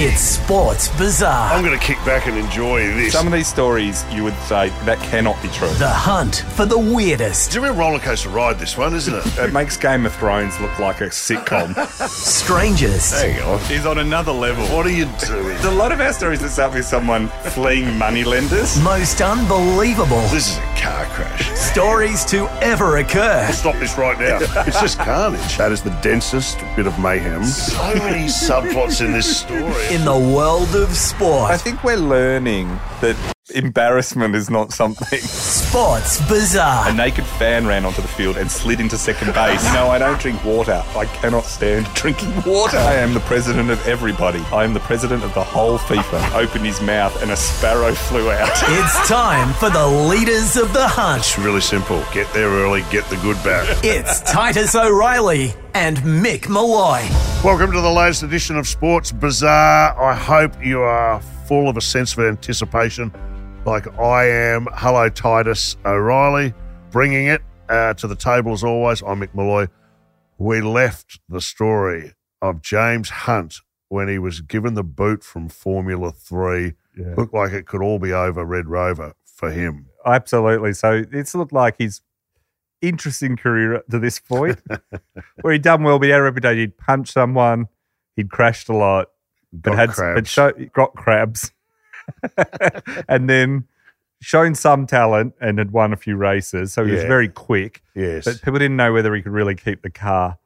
It's Sports Bizarre. I'm going to kick back and enjoy this. Some of these stories you would say that cannot be true. The hunt for the weirdest, It's a real roller coaster ride, this one, isn't it? It makes Game of Thrones look like a sitcom. strangest, Hang on. He's on another level. What are you doing? There's a lot of our stories that start with someone fleeing moneylenders. most unbelievable This is a car crash. stories to ever occur. Stop this right now. It's just carnage. That is the densest bit of mayhem. So many subplots in this story. In the world of sport. I think we're learning that embarrassment is not something. Sports Bizarre. A naked fan ran onto the field and slid into second base. No, I don't drink water. I cannot stand drinking water. I am the president of everybody. I am the president of the whole FIFA. Opened his mouth and a sparrow flew out. It's time for the leaders of the hunt. It's really simple. Get there early, get the good back. It's Titus O'Reily and Mick Molloy. Welcome to the latest edition of Sports Bizarre. I hope you are full of a sense of anticipation like I am. Hello, Titus O'Reily, bringing it uh, to the table as always. I'm Mick Molloy. We left the story of James Hunt when he was given the boot from Formula 3. Yeah. Looked like it could all be over Red Rover for him. Absolutely. So it's looked like his interesting career to this point, where he'd done well, but he had a reputation. He'd punch someone, he'd crashed a lot, but Got had but crabs. show, got crabs, and then shown some talent and had won a few races. So he was Yeah. very quick, Yes. but people didn't know whether he could really keep the car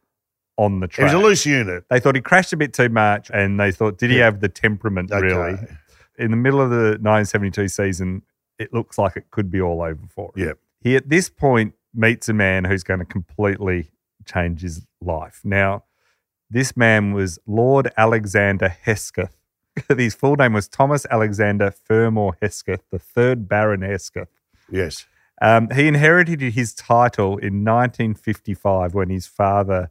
on the track. He track. was a loose unit. they thought he crashed a bit too much, and they thought, did he Yeah. have the temperament really? In the middle of the 1972 season, it looks like it could be all over for him. Yep. He at this point meets a man who's going to completely change his life. Now, this man was Lord Alexander Hesketh. his full name was Thomas Alexander Fermor Hesketh, the third Baron Hesketh. Yes. Um, he inherited his title in 1955 when his father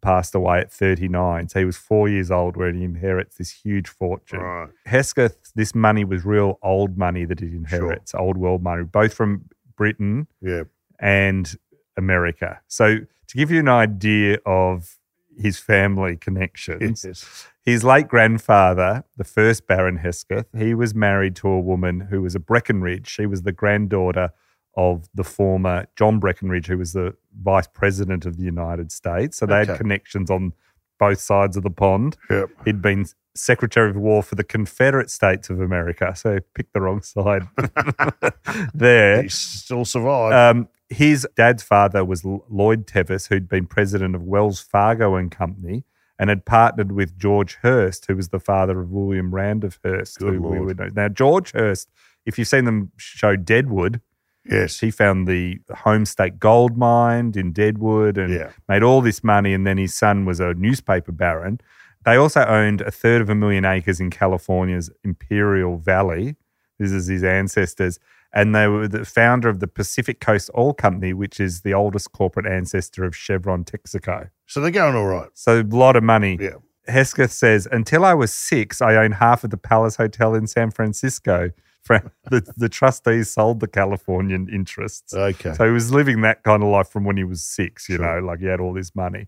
passed away at 39. So he was four years old when he inherits this huge fortune. Right. Hesketh, this money was real old money that he inherits, old world money, both from Britain Yeah. and America. So to give you an idea of his family connections, Yes. his late grandfather, the first Baron Hesketh, he was married to a woman who was a Breckinridge. She was the granddaughter of the former John Breckinridge, who was the vice president of the United States. So they Okay. had connections on both sides of the pond. Yep. He'd been Secretary of War for the Confederate States of America. So picked the wrong side there. He still survived. Um, his dad's father was Lloyd Tevis, who'd been president of Wells Fargo and Company and had partnered with George Hearst, who was the father of William Randolph Hearst. Good who we Lord. would know. Now, George Hearst, if you've seen them show Deadwood, yes. he found the Homestake gold mine in Deadwood and Yeah. made all this money. And then his son was a newspaper baron. They also owned a third of a million acres in California's Imperial Valley. This is his ancestors. And they were the founder of the Pacific Coast Oil Company, which is the oldest corporate ancestor of Chevron Texaco. So they're going all right. So a lot of money. Yeah. Hesketh says, until I was six, I owned half of the Palace Hotel in San Francisco. The, the trustees sold the Californian interests. Okay. So he was living that kind of life from when he was six, you Sure. know, like he had all this money.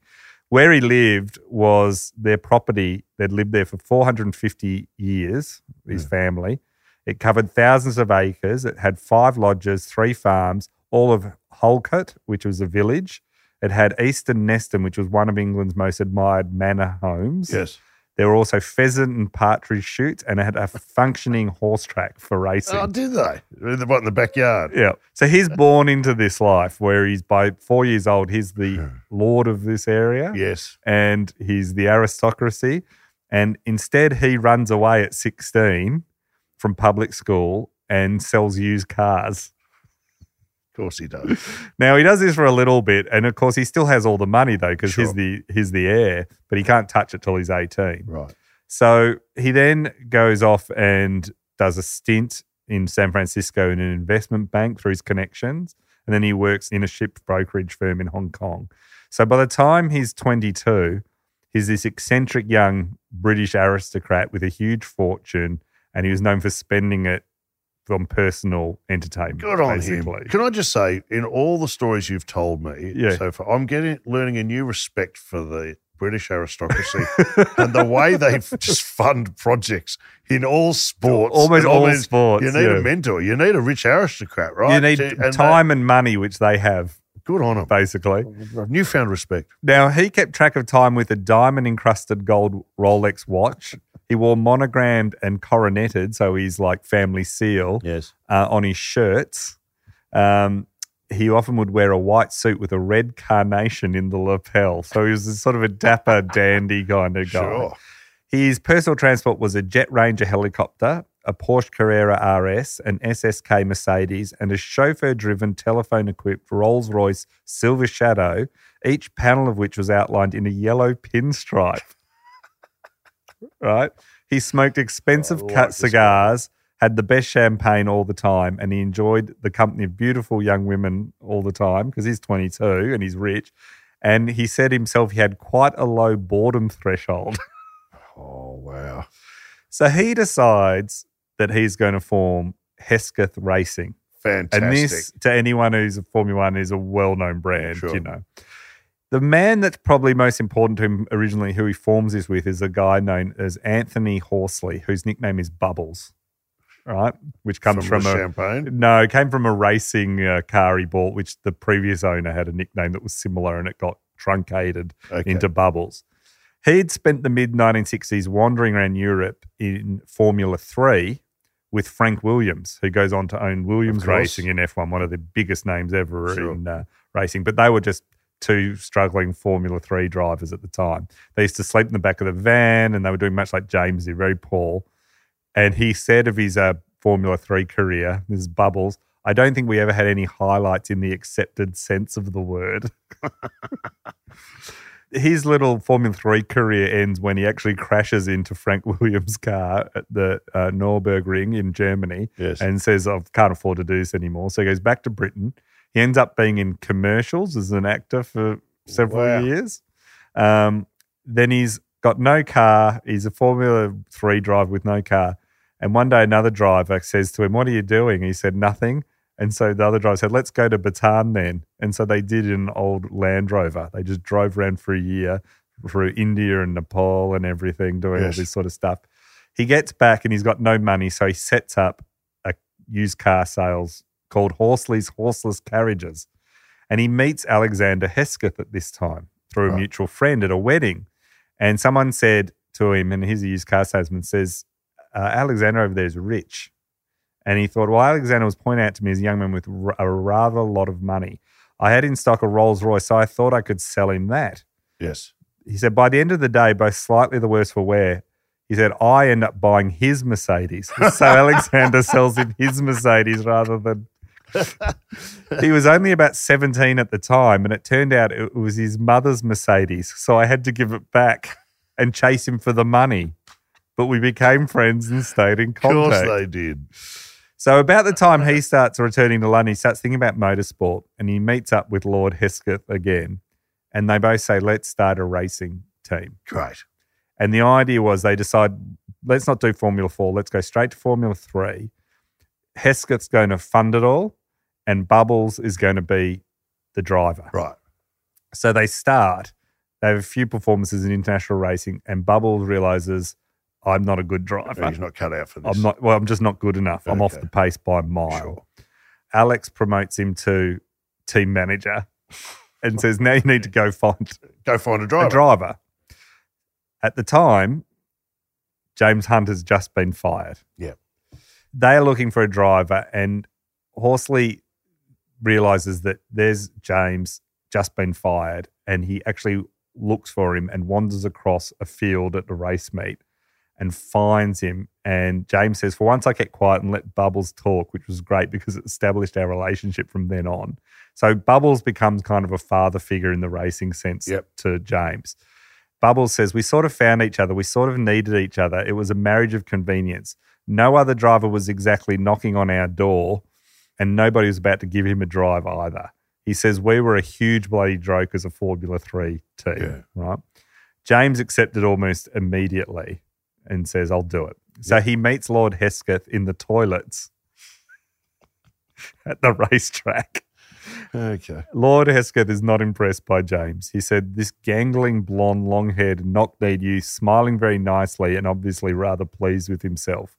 Where he lived was their property. They'd lived there for 450 years, his family. It covered thousands of acres. It had five lodges, three farms, all of Hulcote, which was a village. It had Easton Neston, which was one of England's most admired manor homes. yes. There were also pheasant and partridge shoots, and it had a functioning horse track for racing. Oh, did they? In the, what, in the backyard? Yeah. So he's born into this life where he's by four years old, he's the lord of this area Yes. and he's the aristocracy. And instead, he runs away at 16 from public school and sells used cars. Of course he does. Now he does this for a little bit, and of course he still has all the money though because he's the he's the heir, but he can't touch it till he's eighteen. Right. So he then goes off and does a stint in San Francisco in an investment bank through his connections. And then he works in a ship brokerage firm in Hong Kong. So by the time he's 22, he's this eccentric young British aristocrat with a huge fortune. And he was known for spending it on personal entertainment. Good on basically. him. Can I just say, in all the stories you've told me Yeah. so far, I'm getting learning a new respect for the British aristocracy and the way they just fund projects in all sports. Almost all sports, You need yeah. a mentor. You need a rich aristocrat, right? You need To- and time and money, which they have, good on them. basically. Newfound respect. Now, he kept track of time with a diamond encrusted gold Rolex watch. He wore monogrammed and coroneted, so he's like family seal Yes. uh, on his shirts. Um, he often would wear a white suit with a red carnation in the lapel. So he was a sort of a dapper, dandy kind of guy. Sure. His personal transport was a Jet Ranger helicopter, a Porsche Carrera RS, an SSK Mercedes, and a chauffeur driven telephone equipped Rolls Royce Silver Shadow, each panel of which was outlined in a yellow pinstripe. right? He smoked expensive Oh, cut cigars, had the best champagne all the time, and he enjoyed the company of beautiful young women all the time because he's 22 and he's rich. And he said himself he had quite a low boredom threshold. Oh, wow. So he decides that he's going to form Hesketh Racing. Fantastic. And this, to anyone who's a Formula One, is a well known brand, Sure. you know. The man that's probably most important to him originally, who he forms this with, is a guy known as Anthony Horsley, whose nickname is Bubbles, right? Which comes from, from, a champagne. no, it came from a racing uh, car he bought, which the previous owner had a nickname that was similar, and it got truncated Okay. into bubbles. He'd spent the mid 1960s wandering around Europe in Formula Three with Frank Williams, who goes on to own Williams. Racing in F1, one of the biggest names ever Sure. in uh, racing. But they were just two struggling Formula Three drivers at the time. They used to sleep in the back of the van, and they were doing much like James did, very poor. And he said of his uh, Formula Three career, this is Bubbles. I don't think we ever had any highlights in the accepted sense of the word. His little Formula Three career ends when he actually crashes into Frank Williams' car at the uh, Nürburgring in Germany Yes. and says, I can't afford to do this anymore. So he goes back to Britain. He ends up being in commercials as an actor for several Wow. years. Um, then he's got no car. He's a Formula Three driver with no car. And one day another driver says to him, What are you doing? He said, Nothing. And so the other driver said, Let's go to Bhutan then. And so they did in an old Land Rover. They just drove around for a year through India and Nepal and everything, doing Yes. all this sort of stuff. He gets back and he's got no money. So he sets up a used car sales called Horsley's Horseless Carriages. And he meets Alexander Hesketh at this time through a mutual friend at a wedding. And someone said to him, and he's a used car salesman, says, uh, Alexander over there is rich. And he thought, well, Alexander was pointing out to me as a young man with a rather lot of money. I had in stock a Rolls Royce, so I thought I could sell him that. yes. He said, by the end of the day, both slightly the worse for wear, he said, I end up buying his Mercedes. So Alexander sells him his Mercedes rather than. he was only about 17 at the time, and it turned out it was his mother's Mercedes. So I had to give it back and chase him for the money. But we became friends and stayed in contact. Of course they did. So about the time he starts returning to London, he starts thinking about motorsport and he meets up with Lord Hesketh again. And they both say, let's start a racing team. Great. And the idea was they decide, let's not do Formula Four, let's go straight to Formula Three. Hesketh's going to fund it all, and Bubbles is going to be the driver. Right. So they start, they have a few performances in international racing, and Bubbles realizes, I'm not a good driver. He's not cut out for this. I'm not. Well, I'm just not good enough. I'm off the pace by a mile. Sure. Alex promotes him to team manager and says, "Now you need to go find Go find a driver. a driver." At the time, James Hunt has just been fired. Yep. They are looking for a driver, and Horsley realizes that there's James just been fired, and he actually looks for him and wanders across a field at the race meet and finds him. And James says, For once I kept quiet and let Bubbles talk, which was great because it established our relationship from then on. So Bubbles becomes kind of a father figure in the racing sense Yep. to James. Bubbles says, We sort of found each other. We sort of needed each other. It was a marriage of convenience. No other driver was exactly knocking on our door, and nobody was about to give him a drive either. He says, We were a huge bloody joke as a Formula 3 team, Yeah. right? James accepted almost immediately and says, I'll do it. So he meets Lord Hesketh in the toilets at the racetrack. Okay. Lord Hesketh is not impressed by James. He said, This gangling, blonde, long haired, knock kneed youth, smiling very nicely and obviously rather pleased with himself.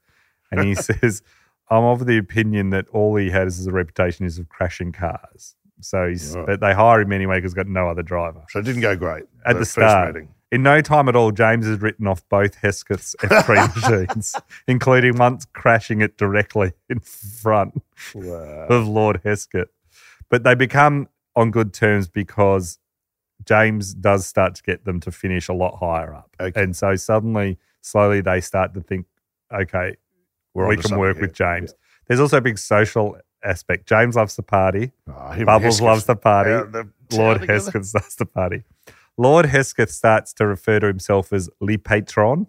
And he says, I'm of the opinion that all he has as a reputation is of crashing cars. So he's, Right. but they hire him anyway because he's got no other driver. So it didn't go great At the first start. meeting. In no time at all, James has written off both Hesketh's F3 machines, including once crashing it directly in front Wow. of Lord Hesketh. But they become on good terms because James does start to get them to finish a lot higher up. Okay. And so suddenly, slowly, they start to think, okay, We're we can work here. with James. There's also a big social aspect. James loves the party. Oh, Bubbles Hesketh. loves the party. Yeah, Lord. Hesketh loves the party. Lord Hesketh starts to refer to himself as Le Patron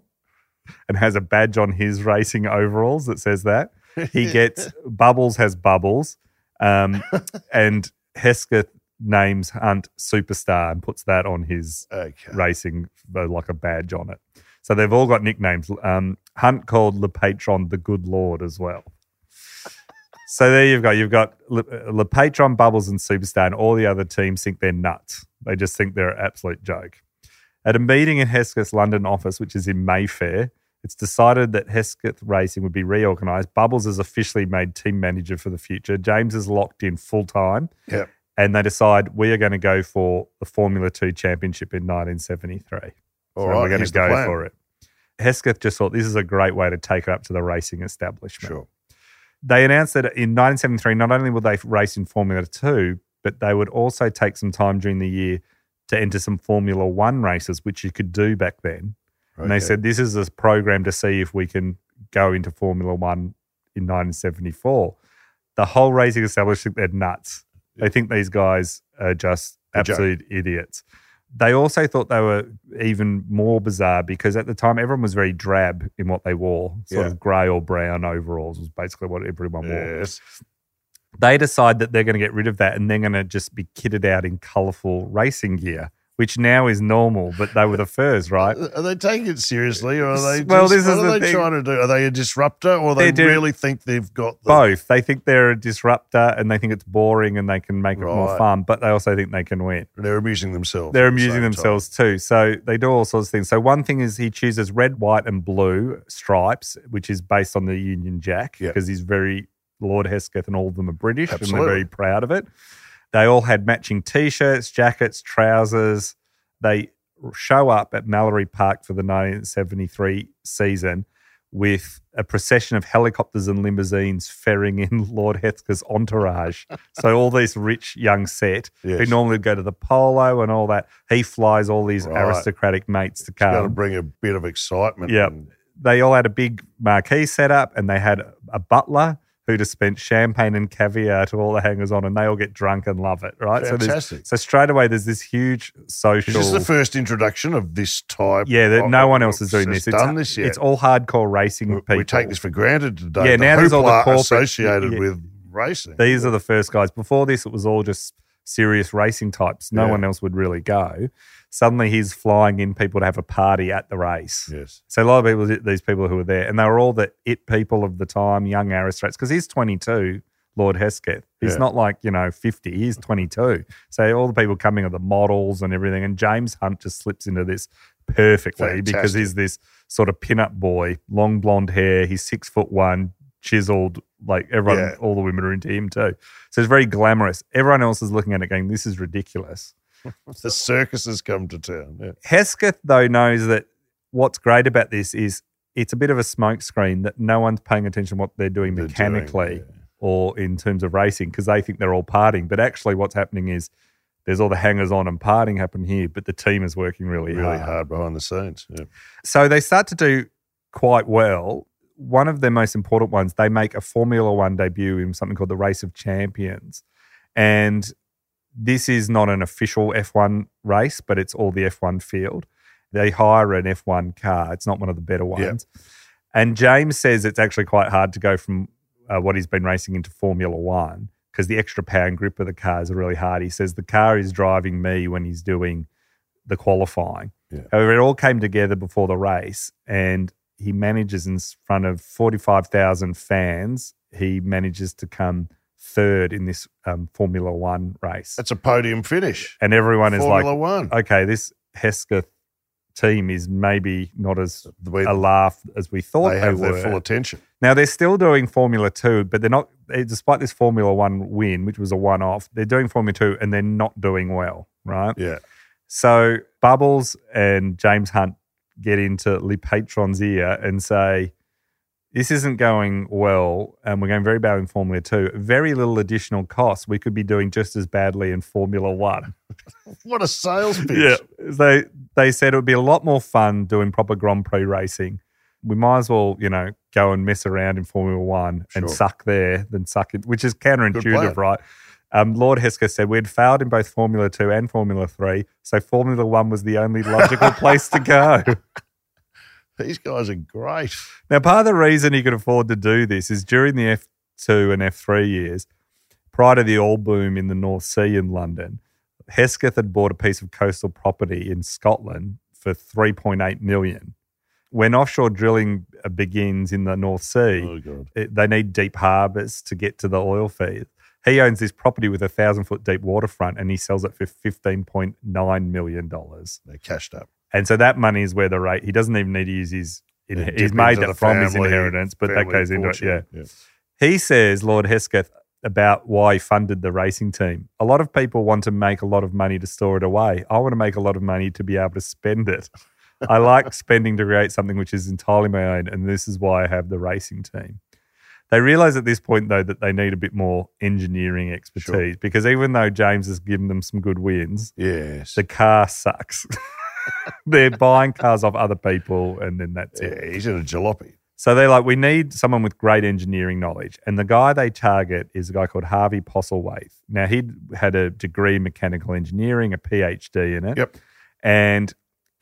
and has a badge on his racing overalls that says that. He gets Bubbles has Bubbles, um, and Hesketh names Hunt Superstar and puts that on his Okay. racing uh, like a badge on it. So they've all got nicknames. Um, Hunt called Le Patron the Good Lord as well. So there you've got you've got Le, Le Patron, Bubbles, and Superstar, and all the other teams think they're nuts. They just think they're an absolute joke. At a meeting in Hesketh's London office, which is in Mayfair, it's decided that Hesketh Racing would be reorganised. Bubbles is officially made team manager for the future. James is locked in full time Yep. and they decide we are going to go for the Formula Two Championship in 1973. All so right, we're going to go for it. Hesketh just thought this is a great way to take it up to the racing establishment. Sure. They announced that in 1973, not only would they race in Formula Two, but they would also take some time during the year to enter some Formula One races, which you could do back then. And they said this is a program to see if we can go into Formula One in 1974. The whole racing establishment, they're nuts. They think these guys are just A joke. absolute idiots. They also thought they were even more bizarre because at the time everyone was very drab in what they wore, sort Yeah. of grey or brown overalls was basically what everyone wore. Yes. They decide that they're going to get rid of that and they're going to just be kitted out in colourful racing gear, which now is normal, but they were the first, right? Are they taking it seriously, or are they? Well, just, this what is are the they thing. trying to do? Are they a disruptor, or they doing- really think they've got the, both. They think they're a disruptor and they think it's boring and they can make it more fun, but they also think they can win. They're amusing themselves. They're at the amusing time. themselves too. So they do all sorts of things. So one thing is he chooses red, white, and blue stripes, which is based on the Union Jack because he's very Lord Hesketh and all of them are British and they're very proud of it. They all had matching t-shirts, jackets, trousers. They show up at Mallory Park for the 1973 season with a procession of helicopters and limousines ferrying in Lord Hesketh's entourage. so all these rich young set who normally go to the polo and all that. He flies all these Right. aristocratic mates to come. Got to bring a bit of excitement. Yeah, and- They all had a big marquee set up and they had a butler who dispensed champagne and caviar to all the hangers on and they all get drunk and love it, right? So, Fantastic. so straight away there's this huge Is social this is the first introduction of this type? yeah, that of- no one else is doing this. It's, done this yet. it's all hardcore racing we, people. we take this for granted today. Yeah, the now there's all the corporate- associated yeah. with racing. These are the first guys. Before this, it was all just serious racing types. No Yeah. one else would really go. Suddenly, he's flying in people to have a party at the race. yes. So a lot of people, these people who were there, and they were all the it people of the time, young aristocrats, because he's 22, Lord Hesketh. He's Yeah. not like, you know, 50, he's 22. So all the people coming are the models and everything. And James Hunt just slips into this perfectly because he's this sort of pin-up boy, long blonde hair, he's six foot one, chiseled, like everyone, Yeah. all the women are into him too. So it's very glamorous. Everyone else is looking at it going, this is ridiculous. The circus has come to town. Yeah. Hesketh, though, knows that what's great about this is it's a bit of a smokescreen that no one's paying attention to what they're doing They're mechanically doing, yeah. or in terms of racing because they think they're all partying. But actually, what's happening is there's all the hangers on and partying happen here, but the team is working really, Really hard. hard behind the scenes. Yeah. So they start to do quite well. One of their most important ones, they make a Formula One debut in something called the Race of Champions. And this is not an official F1 race, but it's all the F1 field. They hire an F1 car. It's not one of the better ones. And James says it's actually quite hard to go from uh, what he's been racing into Formula One because the extra power and grip of the cars are really hard. He says the car is driving me when he's doing the qualifying. Yeah. However, it all came together before the race, and he manages in front of 45,000 fans. He manages to come third in this um, Formula One race. That's a podium finish. and everyone is Formula like, One. okay, this Hesketh team is maybe not as We- a laugh as we thought they they, have were. their full attention. Now they're still doing Formula Two, but they're not. eh, Despite this Formula One win, which was a one-off, they're doing Formula Two, and they're not doing well, right? Yeah. So Bubbles and James Hunt get into Le Patron's ear and say, "This isn't going well, and we're going very bad in Formula Two. Very little additional cost. We could be doing just as badly in Formula One." What a sales pitch. Yeah, they they said it would be a lot more fun doing proper Grand Prix racing. We might as well, you know, go and mess around in Formula One and suck there than suck it, which is counterintuitive, right? Um, Lord Hesketh said we'd failed in both Formula Two and Formula Three, so Formula One was the only logical place to go. These guys are great. Now, part of the reason he could afford to do this is during the F2 and F3 years, prior to the oil boom in the North Sea in London, Hesketh had bought a piece of coastal property in Scotland for 3.8 million. When offshore drilling uh, begins in the North Sea, Oh, it, they need deep harbours to get to the oil field. He owns this property with a thousand foot deep waterfront and he sells it for $15.9 million. They're cashed up. And so that money is where the rate, he doesn't even need to use his, Yeah, he's made that from his inheritance, but that family goes into it. fortune. Yeah. He says, Lord Hesketh, about why he funded the racing team. A lot of people want to make a lot of money to store it away. I want to make a lot of money to be able to spend it. I like spending to create something which is entirely my own, and this is why I have the racing team. They realize at this point, though, that they need a bit more engineering expertise because even though James has given them some good wins, Yes. the car sucks. They're buying cars off other people, and then that's it. yeah, he's in a jalopy. So they're like, we need someone with great engineering knowledge. And the guy they target is a guy called Harvey Postlethwaite. Now, he had a degree in mechanical engineering, a PhD in it. Yep. And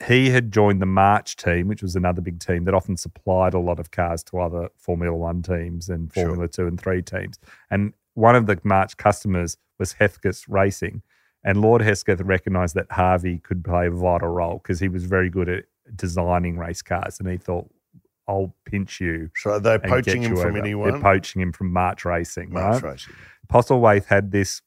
he had joined the March team, which was another big team that often supplied a lot of cars to other Formula One teams and Sure. Formula Two and Three teams. And one of the March customers was Hesketh Racing. And Lord Hesketh recognized that Harvey could play a vital role because he was very good at designing race cars. And he thought, I'll pinch you. So they're poaching him from over. anyone. They're poaching him from March Racing, March right? racing. Postlethwaite had this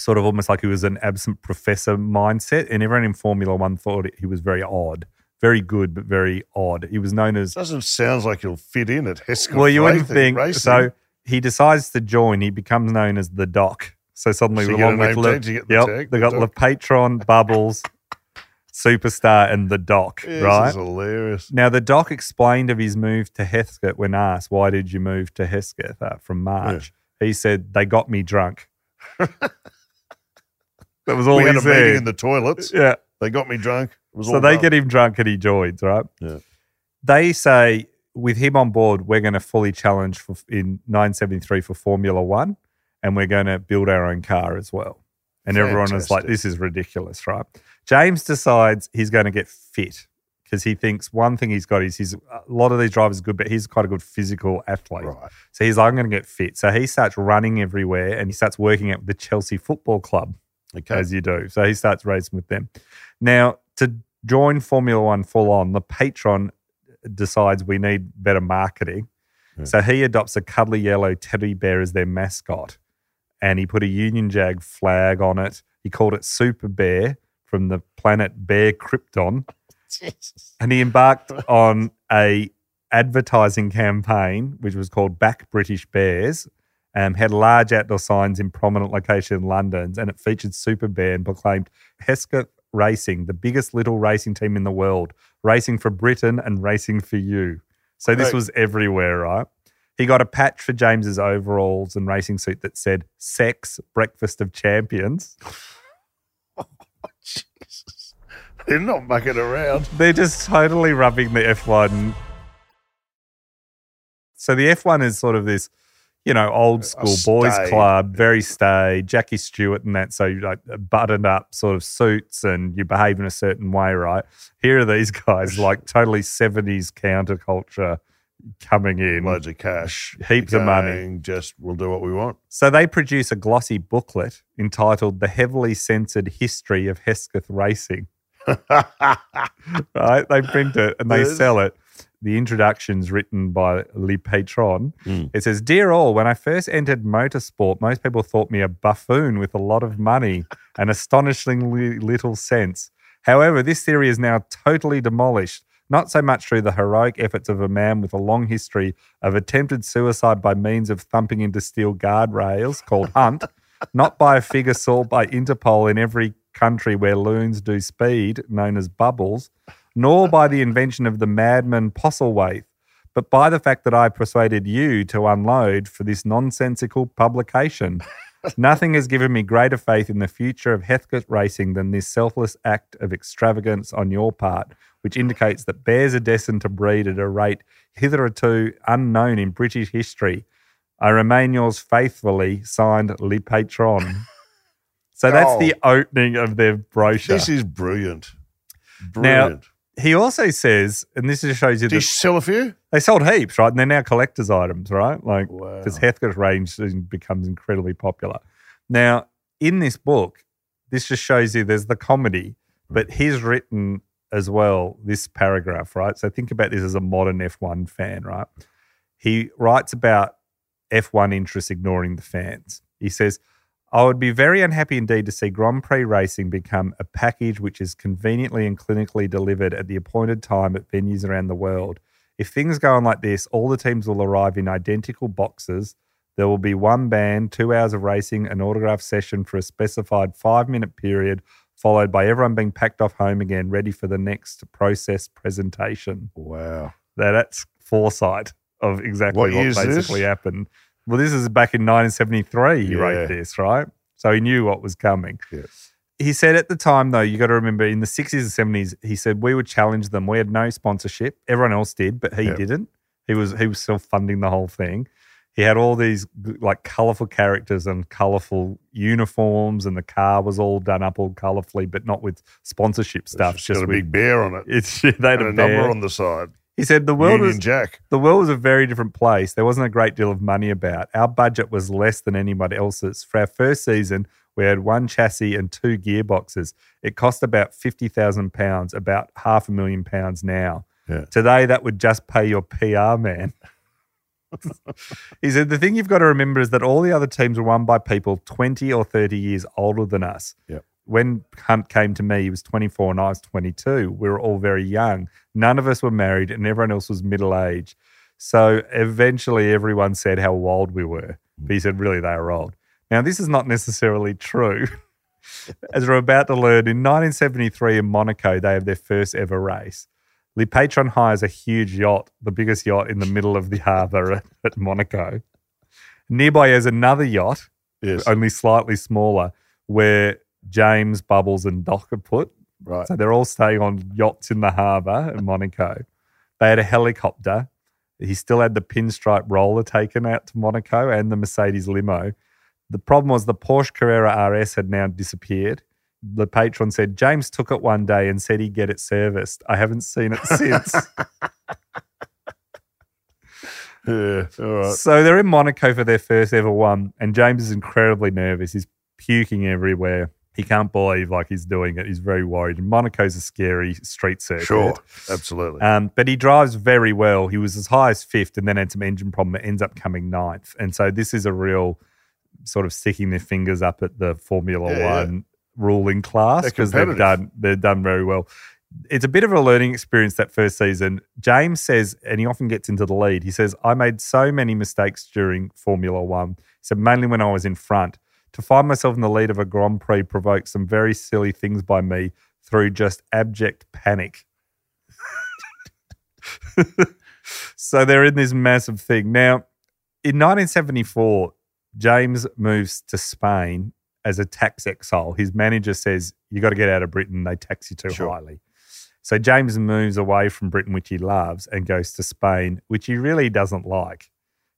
sort of almost like he was an absent professor mindset, and everyone in Formula One thought he was very odd, very good, but very odd. He was known as Doesn't sound like he'll fit in at Hesketh. well, you wouldn't think racing. so. He decides to join. He becomes known as the Doc. So suddenly, So along with Le, tag to get the yep, tag, they the got. Le Patron, Bubbles, Superstar, and the Doc. Yeah, right? This is hilarious. Now, the doc explained of his move to Hesketh when asked, Why did you move to Hesketh uh, from March? He said, They got me drunk. that was all we had a said. meeting in the toilets. yeah. They got me drunk. It was So they done. get him drunk and he joins, right? Yeah. They say, with him on board, we're going to fully challenge for, in 973 for Formula One and we're going to build our own car as well. And everyone is like, this is ridiculous, right? James decides he's going to get fit because he thinks one thing he's got is he's a lot of these drivers are good, but he's quite a good physical athlete. Right. So he's like, I'm going to get fit. So he starts running everywhere and he starts working at the Chelsea Football Club Okay. as you do. So he starts racing with them. Now, to join Formula One full on, the patron decides we need better marketing. Yeah. So he adopts a cuddly yellow teddy bear as their mascot and he put a Union Jack flag on it. He called it Super Bear from the planet Bear Krypton. And he embarked on a advertising campaign, which was called Back British Bears, um, had large outdoor signs in prominent locations in London, and it featured Super Bear and proclaimed Hesketh Racing, the biggest little racing team in the world, racing for Britain and racing for you. So this was everywhere, right? He got a patch for James's overalls and racing suit that said "Sex Breakfast of Champions." Jesus. They're not mucking around. They're just totally rubbing the F1. So the F1 is sort of this, you know, old school boys club, very staid, Jackie Stewart and that. So you like buttoned up sort of suits and you behave in a certain way, right? Here are these guys like totally 70s counterculture coming in. Loads of cash. Heaps of money. Just we'll do what we want. So they produce a glossy booklet entitled The Heavily Censored History of Hesketh Racing. right? They print it and they sell it. The introduction's written by Le Patron. Mm. It says, Dear all, when I first entered motorsport, most people thought me a buffoon with a lot of money and astonishingly little sense. However, this theory is now totally demolished, not so much through the heroic efforts of a man with a long history of attempted suicide by means of thumping into steel guardrails called Hunt, not by a figure sought by Interpol in every country where loons do speed, known as bubbles, nor by the invention of the madman Postlethwaite, but by the fact that I persuaded you to unload for this nonsensical publication. Nothing has given me greater faith in the future of Hesketh racing than this selfless act of extravagance on your part, which indicates that bears are destined to breed at a rate hitherto unknown in British history. I remain yours faithfully, signed Le Patron. So that's Oh. the opening of their brochure. This is brilliant. Now, Brilliant. He also says, and this just shows you Did you sell a few? they sold heaps, right? And they're now collector's items, right? Like, Wow. because Hesketh range soon becomes incredibly popular. Now, in this book, this just shows you there's the comedy, hmm. but he's written as well this paragraph, right? So think about this as a modern F1 fan, right? He writes about F1 interests ignoring the fans. He says, I would be very unhappy indeed to see Grand Prix racing become a package which is conveniently and clinically delivered at the appointed time at venues around the world. If things go on like this, all the teams will arrive in identical boxes. There will be one band, two hours of racing, an autograph session for a specified five minute period, followed by everyone being packed off home again, ready for the next process presentation. Wow. Now, that's foresight of exactly What what, year's this? basically happened. Well, this is back in 1973, he Yeah. wrote this, right? So he knew what was coming. Yes. He said at the time, though, you got to remember in the 60s and 70s, he said we would challenge them. We had no sponsorship. Everyone else did, but he Yeah. didn't. He was he was self funding the whole thing. He had all these like colorful characters and colorful uniforms, and the car was all done up all colorfully, but not with sponsorship stuff. It's Just got a with big bear on it. it's they had and a, a number on the side. He said the world Union was Jack. the world was a very different place. There wasn't a great deal of money about. Our budget was less than anybody else's. For our first season, we had one chassis and two gearboxes. It cost about fifty thousand pounds, about half a million pounds now. Yeah. Today, that would just pay your PR man. he said the thing you've got to remember is that all the other teams were run by people twenty or thirty years older than us. Yep. When Hunt came to me, he was 24 and I was 22. We were all very young. None of us were married and everyone else was middle aged. So eventually everyone said how old we were. But he said, really, they are old. Now, this is not necessarily true. As we're about to learn, in 1973 in Monaco, they have their first ever race. Le Patron hires a huge yacht, the biggest yacht in the middle of the harbour at, at Monaco. Nearby is another yacht, Yes. only slightly smaller, where James, Bubbles, and Doc are put. right. So they're all staying on yachts in the harbour in Monaco. They had a helicopter. He still had the pinstripe roller taken out to Monaco and the Mercedes limo. The problem was the Porsche Carrera RS had now disappeared. The patron said James took it one day and said he'd get it serviced. I haven't seen it since. Yeah. All right. So they're in Monaco for their first ever one, and James is incredibly nervous. He's puking everywhere. He can't believe like he's doing it. He's very worried. And Monaco's a scary street circuit. Sure. Absolutely. Um, but he drives very well. He was as high as fifth and then had some engine problem. It ends up coming ninth. And so this is a real sort of sticking their fingers up at the Formula Yeah, yeah. One ruling class because they've done they've done very well. It's a bit of a learning experience that first season. James says, and he often gets into the lead. He says, I made so many mistakes during Formula One. So mainly when I was in front. To find myself in the lead of a Grand Prix provoked some very silly things by me through just abject panic. so they're in this massive thing. Now, in 1974, James moves to Spain as a tax exile. His manager says, You got to get out of Britain. They tax you too Sure. highly. So James moves away from Britain, which he loves, and goes to Spain, which he really doesn't like.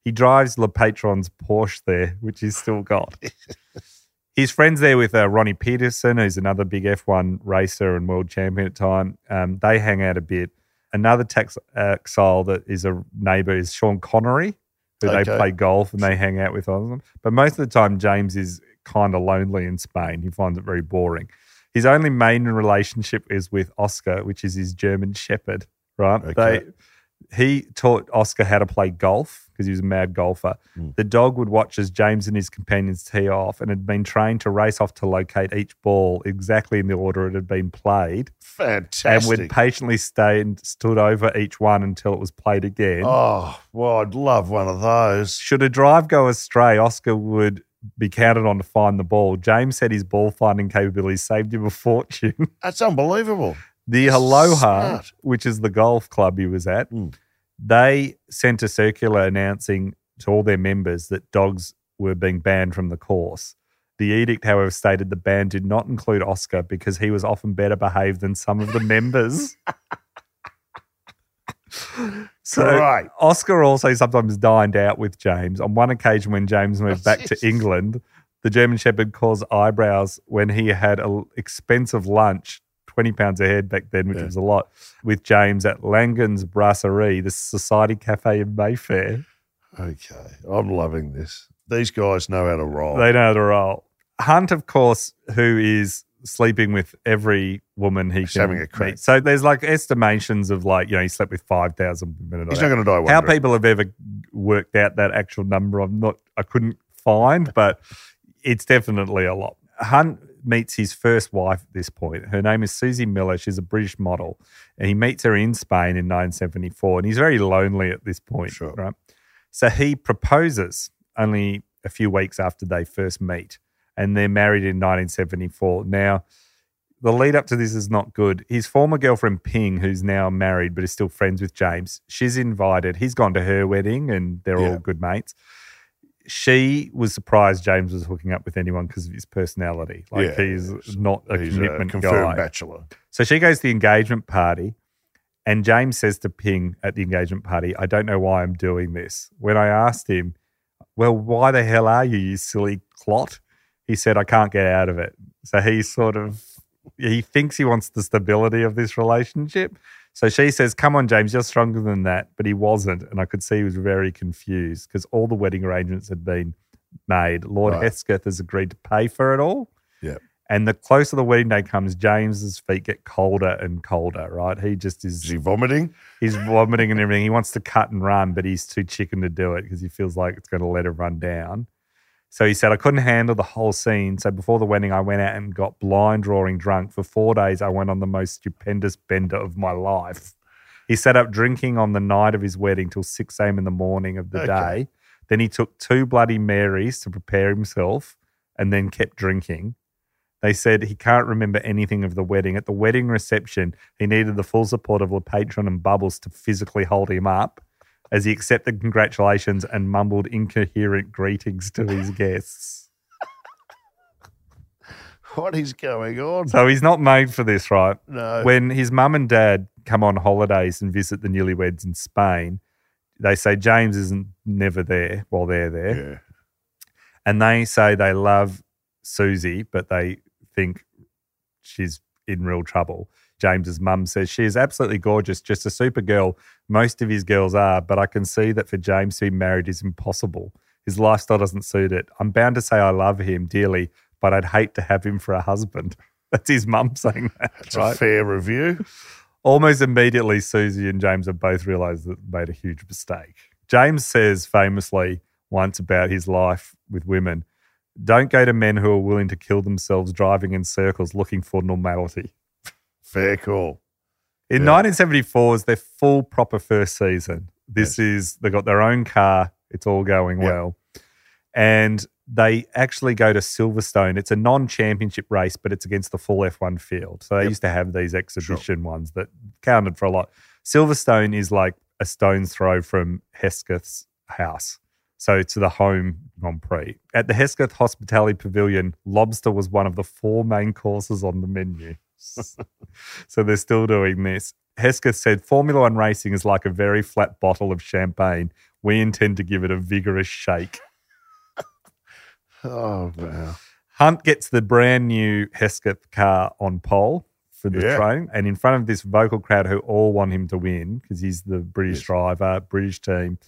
He drives Le Patron's Porsche there, which he's still got. He's friends there with uh, Ronnie Peterson, who's another big F1 racer and world champion at the time. Um, they hang out a bit. Another tax exile that is a neighbour is Sean Connery, who they play golf and they hang out with. But most of the time, James is kind of lonely in Spain. He finds it very boring. His only main relationship is with Oscar, which is his German Shepherd. Right? Okay. They He taught Oscar how to play golf because he was a mad golfer. Mm. The dog would watch as James and his companions tee off and had been trained to race off to locate each ball exactly in the order it had been played Fantastic. and would patiently stay and stood over each one until it was played again. oh, well, I'd love one of those. Should a drive go astray, Oscar would be counted on to find the ball. James said his ball finding capabilities saved him a fortune. That's unbelievable. The Aloha, Smart. which is the golf club he was at, Mm. They sent a circular announcing to all their members that dogs were being banned from the course. The edict, however, stated the ban did not include Oscar because he was often better behaved than some of the members. so Great. Oscar also sometimes dined out with James. On one occasion, when James moved oh, back to England, the German Shepherd caused eyebrows when he had an expensive lunch, twenty pounds a head back then, which Yeah. was a lot, with James at Langan's Brasserie, the Society Cafe in Mayfair. Okay. I'm loving this. These guys know how to roll. They know how to roll. Hunt, of course, who is sleeping with every woman he He's can having a crack. meet. So there's like estimations of like you know he slept with five thousand women. He's not going to die. How people have ever worked out that actual number, I'm not, I couldn't find, but it's definitely a lot. Hunt meets his first wife at this point. Her name is Susie Miller. She's a British model, and he meets her in Spain in 1974. And he's very lonely at this point, Sure. right? So he proposes only a few weeks after they first meet, and they're married in 1974. Now, the lead up to this is not good. His former girlfriend Ping, who's now married but is still friends with James, she's invited. He's gone to her wedding and they're Yeah. all good mates. She was surprised James was hooking up with anyone because of his personality. Like Yeah, he's not a He's a commitment confirmed guy. bachelor. So she goes to the engagement party, and James says to Ping at the engagement party, I don't know why I'm doing this. When I asked him, Well, why the hell are you, you silly clot? He said, I can't get out of it. So he sort of he thinks he wants the stability of this relationship. So she says, Come on, James, you're stronger than that. But he wasn't. And I could see he was very confused because all the wedding arrangements had been made. Lord Right. Hesketh has agreed to pay for it all. Yep. And the closer the wedding day comes, James's feet get colder and colder, right? He just Is is, he vomiting? he's vomiting and everything. He wants to cut and run, but he's too chicken to do it because he feels like it's going to let him run down. So he said, I couldn't handle the whole scene. So before the wedding, I went out and got blind drawing drunk. For four days, I went on the most stupendous bender of my life. He sat up drinking on the night of his wedding till 6 a.m. in the morning of the Okay. day. Then he took two Bloody Marys to prepare himself and then kept drinking. They said he can't remember anything of the wedding. At the wedding reception, he needed the full support of LePatron and Bubbles to physically hold him up as he accepted congratulations and mumbled incoherent greetings to his guests. What is going on? So he's not made for this, right? No. When his mum and dad come on holidays and visit the newlyweds in Spain, they say James isn't never there while they're there. yeah. and they say they love Susie, but they think she's in real trouble. James's mum says she is absolutely gorgeous, just a super girl. Most of his girls are, but I can see that for James to be married is impossible. His lifestyle doesn't suit it. I'm bound to say I love him dearly, but I'd hate to have him for a husband. That's his mum saying that, It's a fair review. Almost immediately, Susie and James have both realized that they made a huge mistake. James says famously once about his life with women don't go to men who are willing to kill themselves driving in circles looking for normality. Fair call. In Yeah. 1974 is their full proper first season. This is, they got their own car, it's all going Yeah. well. And they actually go to Silverstone. It's a non championship race, but it's against the full F1 field. So they Yep. used to have these exhibition ones that counted for a lot. Silverstone is like a stone's throw from Hesketh's house. So to the home Grand Prix. At the Hesketh Hospitality Pavilion, lobster was one of the four main courses on the menu. so they're still doing this. Hesketh said, Formula One racing is like a very flat bottle of champagne. We intend to give it a vigorous shake. Oh, wow. Hunt gets the brand new Hesketh car on pole for the Yeah. training, and in front of this vocal crowd who all want him to win because he's the British Yes. driver, British team.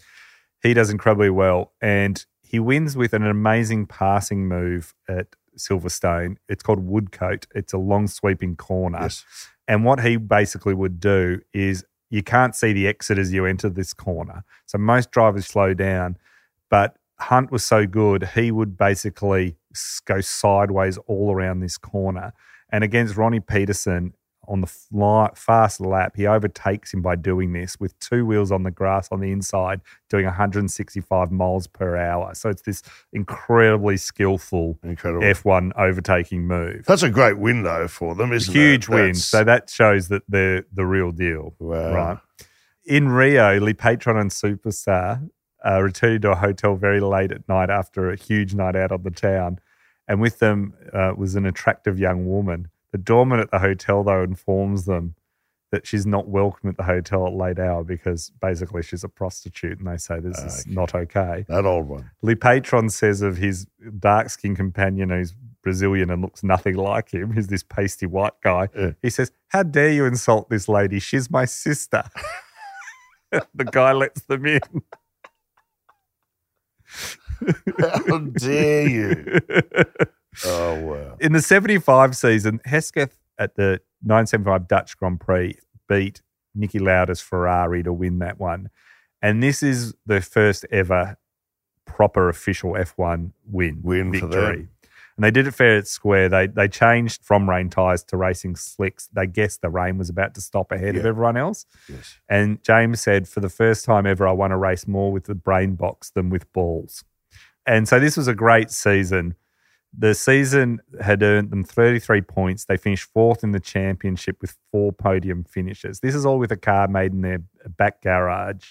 He does incredibly well, and he wins with an amazing passing move at Silverstone. It's called Woodcote. It's a long sweeping corner. Yes. And what he basically would do is you can't see the exit as you enter this corner. So most drivers slow down, but Hunt was so good, he would basically go sideways all around this corner. And against Ronnie Peterson on the fly, fast lap, he overtakes him by doing this with two wheels on the grass on the inside, doing 165 miles per hour. So it's this incredibly skillful Incredible. F1 overtaking move. That's a great win, though, for them, isn't Huge it? win. That's- So that shows that they're the real deal. Wow. Right. In Rio, Le Patron and Superstar uh, returned to a hotel very late at night after a huge night out on the town. And with them uh, was an attractive young woman. The doorman at the hotel, though, informs them that she's not welcome at the hotel at late hour because basically she's a prostitute. And they say this is Okay. not okay. that old one. Le Patron says of his dark skinned companion who's Brazilian and looks nothing like him, he's this pasty white guy. Yeah. He says, How dare you insult this lady? She's my sister. the guy lets them in. How dare you? Oh, wow. in the 75 season, Hesketh at the 975 Dutch Grand Prix beat Niki Lauda's Ferrari to win that one. And this is the first ever proper official F1 win. Win for victory. And they did it fair and square. They they changed from rain tyres to racing slicks. They guessed the rain was about to stop ahead of everyone else. Yes. And James said, for the first time ever, I want to race more with the brain box than with balls. And so this was a great season. The season had earned them 33 points. They finished fourth in the championship with four podium finishes. This is all with a car made in their back garage.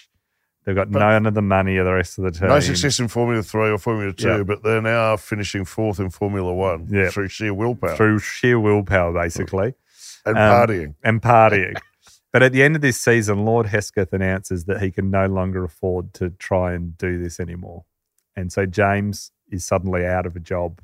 They've got But- none of the money of the rest of the team. No success in Formula Three or Formula Two, Yeah. but they're now finishing fourth in Formula One Yeah. through sheer willpower through sheer willpower, basically. and um, partying. and partying. but at the end of this season, Lord Hesketh announces that he can no longer afford to try and do this anymore. And so James is suddenly out of a job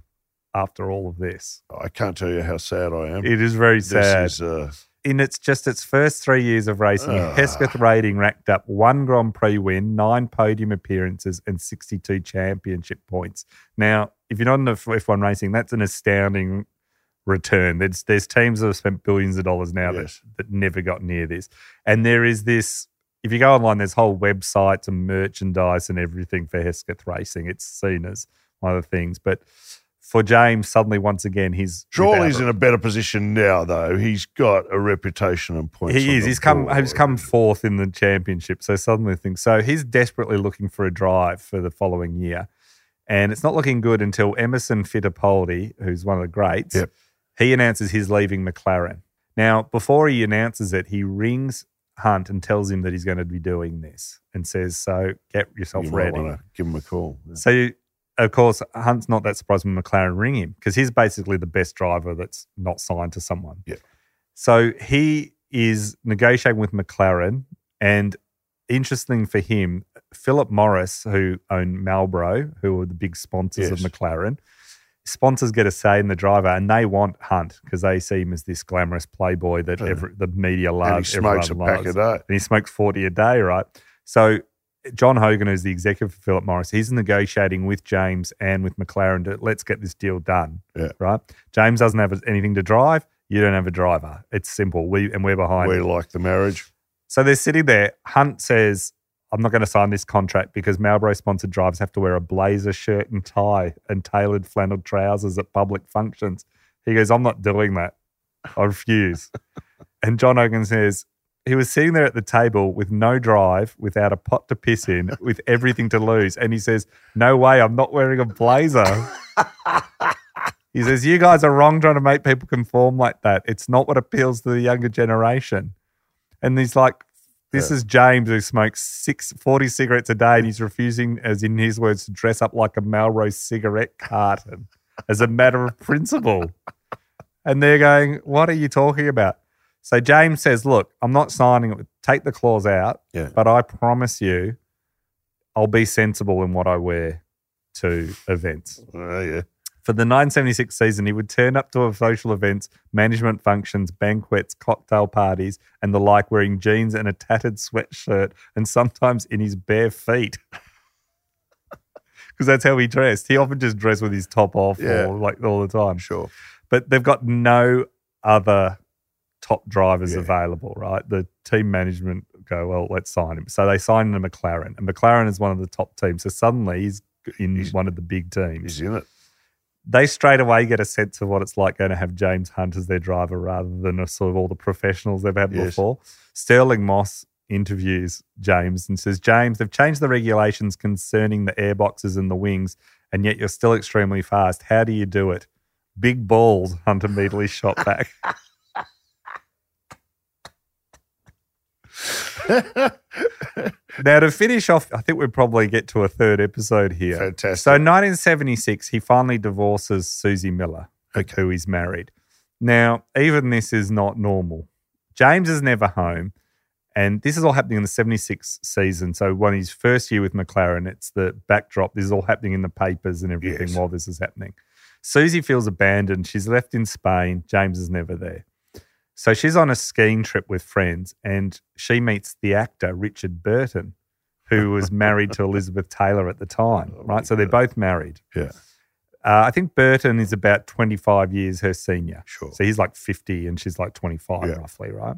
after all of this. I can't tell you how sad I am. It is very sad. Is uh, In its just its first three years of racing, Ah. Hesketh Racing racked up one Grand Prix win, nine podium appearances, and 62 championship points. Now, if you're not into F1 racing, that's an astounding return. There's there's teams that have spent billions of dollars now Yes. that, that never got near this. And there is this if you go online, there's whole websites and merchandise and everything for Hesketh Racing. It's seen as one of the things. But for James, suddenly once again he's surely he's in a better position now, though. He's got a reputation and points. he is. He's come. board. He's come fourth in the championship. So suddenly things. So he's desperately looking for a drive for the following year, and it's not looking good until Emerson Fittipaldi, who's one of the greats, Yep. he announces he's leaving McLaren. Now, before he announces it, he rings Hunt and tells him that he's going to be doing this, and says, "So get yourself You ready." give him a call. So, of course, Hunt's not that surprised when McLaren ring him because he's basically the best driver that's not signed to someone. Yeah. So he is negotiating with McLaren, and interesting for him, Philip Morris, who owned Marlboro, who are the big sponsors of McLaren, sponsors get a say in the driver, and they want Hunt because they see him as this glamorous playboy that Yeah. every, the media loves. and he loves. smokes a everyone pack a day. and he smokes 40 a day, right? So John Hogan, is the executive for Philip Morris, he's negotiating with James and with McLaren to let's get this deal done. Yeah. Right. James doesn't have anything to drive. You don't have a driver. It's simple. We and we're behind. We like the marriage. So they're sitting there. Hunt says, I'm not going to sign this contract because Marlboro sponsored drivers have to wear a blazer shirt and tie and tailored flannel trousers at public functions. He goes, I'm not doing that. I refuse. and John Hogan says, he was sitting there at the table with no drive, without a pot to piss in, with everything to lose. And he says, No way, I'm not wearing a blazer. he says, You guys are wrong trying to make people conform like that. It's not what appeals to the younger generation. And he's like, This Yeah. is James who smokes six, 40 cigarettes a day and he's refusing, as in his words, to dress up like a Melrose cigarette carton as a matter of principle. And they're going, What are you talking about? So James says, Look, I'm not signing it. Take the clause out, Yeah. but I promise you, I'll be sensible in what I wear to events. Oh, yeah. For the 976 season, he would turn up to social events, management functions, banquets, cocktail parties, and the like, wearing jeans and a tattered sweatshirt, and sometimes in his bare feet. Because that's how he dressed. He often just dressed with his top off, Yeah. or like all the time. Sure. But they've got no other top drivers Yeah. available, right? The team management go, well, let's sign him. So they sign him to McLaren, and McLaren is one of the top teams. So suddenly he's in He's- one of the big teams. He's in it. They straight away get a sense of what it's like going to have James Hunt as their driver rather than a sort of all the professionals they've had Yes. before. Stirling Moss interviews James and says, James, they've changed the regulations concerning the airboxes and the wings, and yet you're still extremely fast. How do you do it? Big balls, Hunt immediately shot back. now, to finish off, I think we'll probably get to a third episode here. Fantastic. So, 1976, he finally divorces Susie Miller, who he's married. Now, even this is not normal. James is never home. And this is all happening in the 76 season. So, when his first year with McLaren, it's the backdrop. This is all happening in the papers and everything Yes. while this is happening. Susie feels abandoned. She's left in Spain. James is never there. So, she's on a skiing trip with friends and she meets the actor Richard Burton, who was married to Elizabeth Taylor at the time, Oh, right? So, they're both married. yeah, Uh, I think Burton is about 25 years her senior. sure. So he's like 50 and she's like 25, Yeah. roughly, right?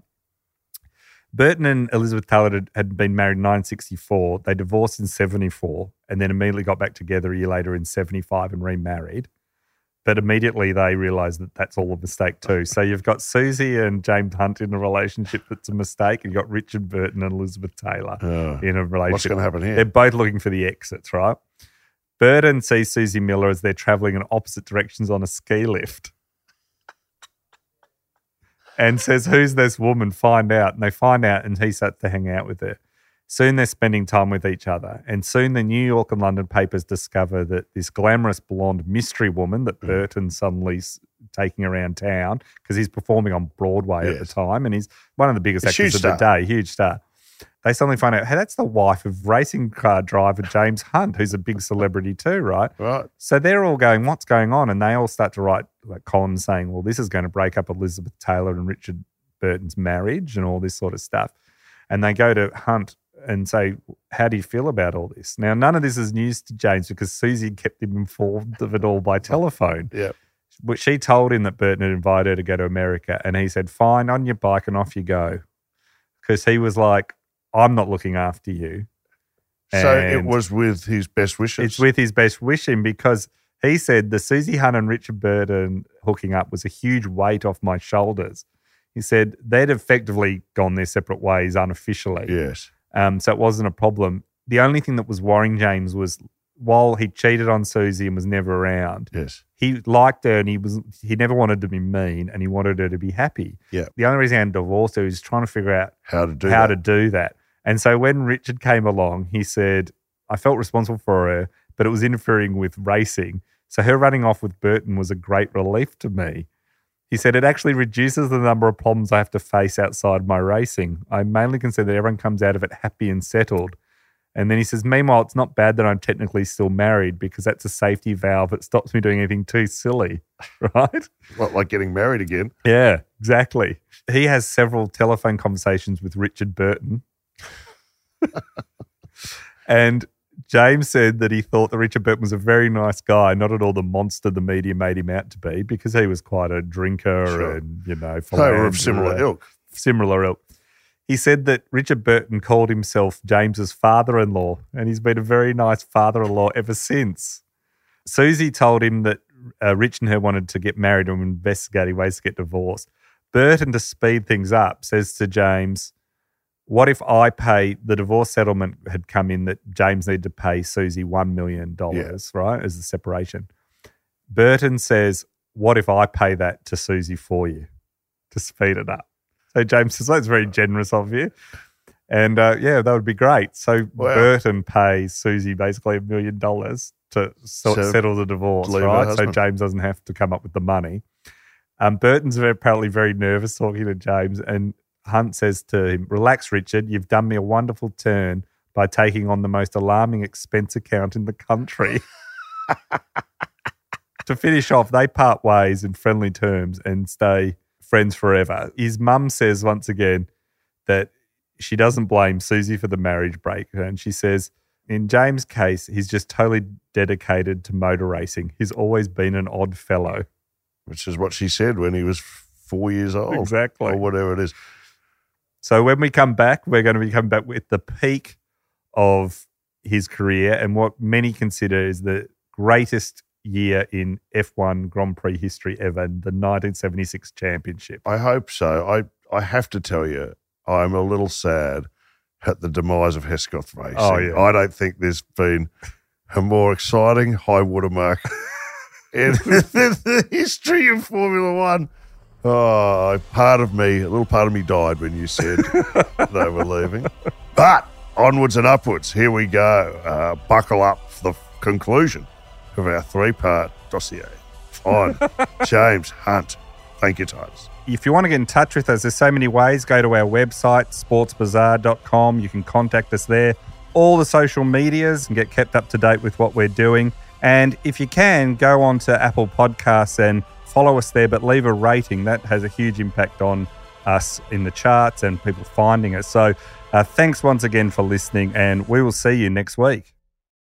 Burton and Elizabeth Taylor had, had been married in 1964. They divorced in 74 and then immediately got back together a year later in 75 and remarried. But immediately they realize that that's all a mistake too. So you've got Susie and James Hunt in a relationship that's a mistake, and you've got Richard Burton and Elizabeth Taylor Oh, in a relationship. what's going to happen here? They're both looking for the exits, right? Burton sees Susie Miller as they're traveling in opposite directions on a ski lift and says, Who's this woman? Find out. And they find out, and he starts to hang out with her. Soon they're spending time with each other. And soon the New York and London papers discover that this glamorous blonde mystery woman that Mm. Burton suddenly's taking around town because he's performing on Broadway at the time and he's one of the biggest actors of the day, huge star. They suddenly find out, hey, that's the wife of racing car driver James Hunt, who's a big celebrity too, right? right. So they're all going, what's going on? And they all start to write like columns saying, well, this is going to break up Elizabeth Taylor and Richard Burton's marriage and all this sort of stuff. And they go to Hunt and say, how do you feel about all this? Now, none of this is news to James because Susie kept him informed of it all by telephone. Yeah. But she told him that Burton had invited her to go to America. And he said, fine, on your bike and off you go. Because he was like, I'm not looking after you. So it was with his best wishes. it's with his best wishing because he said the Susie Hunt and Richard Burton hooking up was a huge weight off my shoulders. He said they'd effectively gone their separate ways unofficially. yes. Um, so it wasn't a problem. The only thing that was worrying James was while he cheated on Susie and was never around, Yes. he liked her and he was he never wanted to be mean and he wanted her to be happy. Yeah. The only reason he had divorced her is trying to figure out How to do how that. to do that. And so when Richard came along, he said, I felt responsible for her, but it was interfering with racing. So her running off with Burton was a great relief to me. He said, It actually reduces the number of problems I have to face outside my racing. I mainly consider that everyone comes out of it happy and settled. And then he says, Meanwhile, it's not bad that I'm technically still married because that's a safety valve that stops me doing anything too silly. Right? Not like getting married again. Yeah, exactly. He has several telephone conversations with Richard Burton. and James said that he thought that Richard Burton was a very nice guy, not at all the monster the media made him out to be, because he was quite a drinker Sure. and, you know, They were of similar ilk. Similar ilk. He said that Richard Burton called himself James's father in law, and he's been a very nice father in law ever since. Susie told him that uh, Rich and her wanted to get married and investigating ways to get divorced. Burton, to speed things up, says to James, What if I pay the divorce settlement had come in that James needed to pay Susie $1 million, right, as the separation? Burton says, What if I pay that to Susie for you to speed it up? So James says, That's very generous of you. And uh, yeah, that would be great. So Wow. Burton pays Susie basically a million dollars to So- settle the divorce, right? So. James doesn't have to come up with the money. Um, Burton's very- apparently very nervous talking to James, and Hunt says to him, Relax, Richard, you've done me a wonderful turn by taking on the most alarming expense account in the country. to finish off, they part ways in friendly terms and stay friends forever. His mum says once again that she doesn't blame Susie for the marriage break. And she says, in James' case, he's just totally dedicated to motor racing. He's always been an odd fellow. which is what she said when he was four years old. Exactly. Or whatever it is. So when we come back, we're going to be coming back with the peak of his career and what many consider is the greatest year in F1 Grand Prix history ever, the 1976 championship. I hope so. I, I have to tell you, I'm a little sad at the demise of Hesketh Racing. Oh, yeah. I don't think there's been a more exciting high watermark in the history of Formula One. Oh, part of me, a little part of me died when you said they were leaving. But onwards and upwards, here we go. Uh, buckle up for the conclusion of our three part dossier on James Hunt. Thank you, Titus. If you want to get in touch with us, there's so many ways. Go to our website, sportsbizarre.com. You can contact us there. All the social medias and get kept up to date with what we're doing. And if you can, go on to Apple Podcasts and follow us there, but leave a rating. That has a huge impact on us in the charts and people finding us. So uh, thanks once again for listening, and we will see you next week.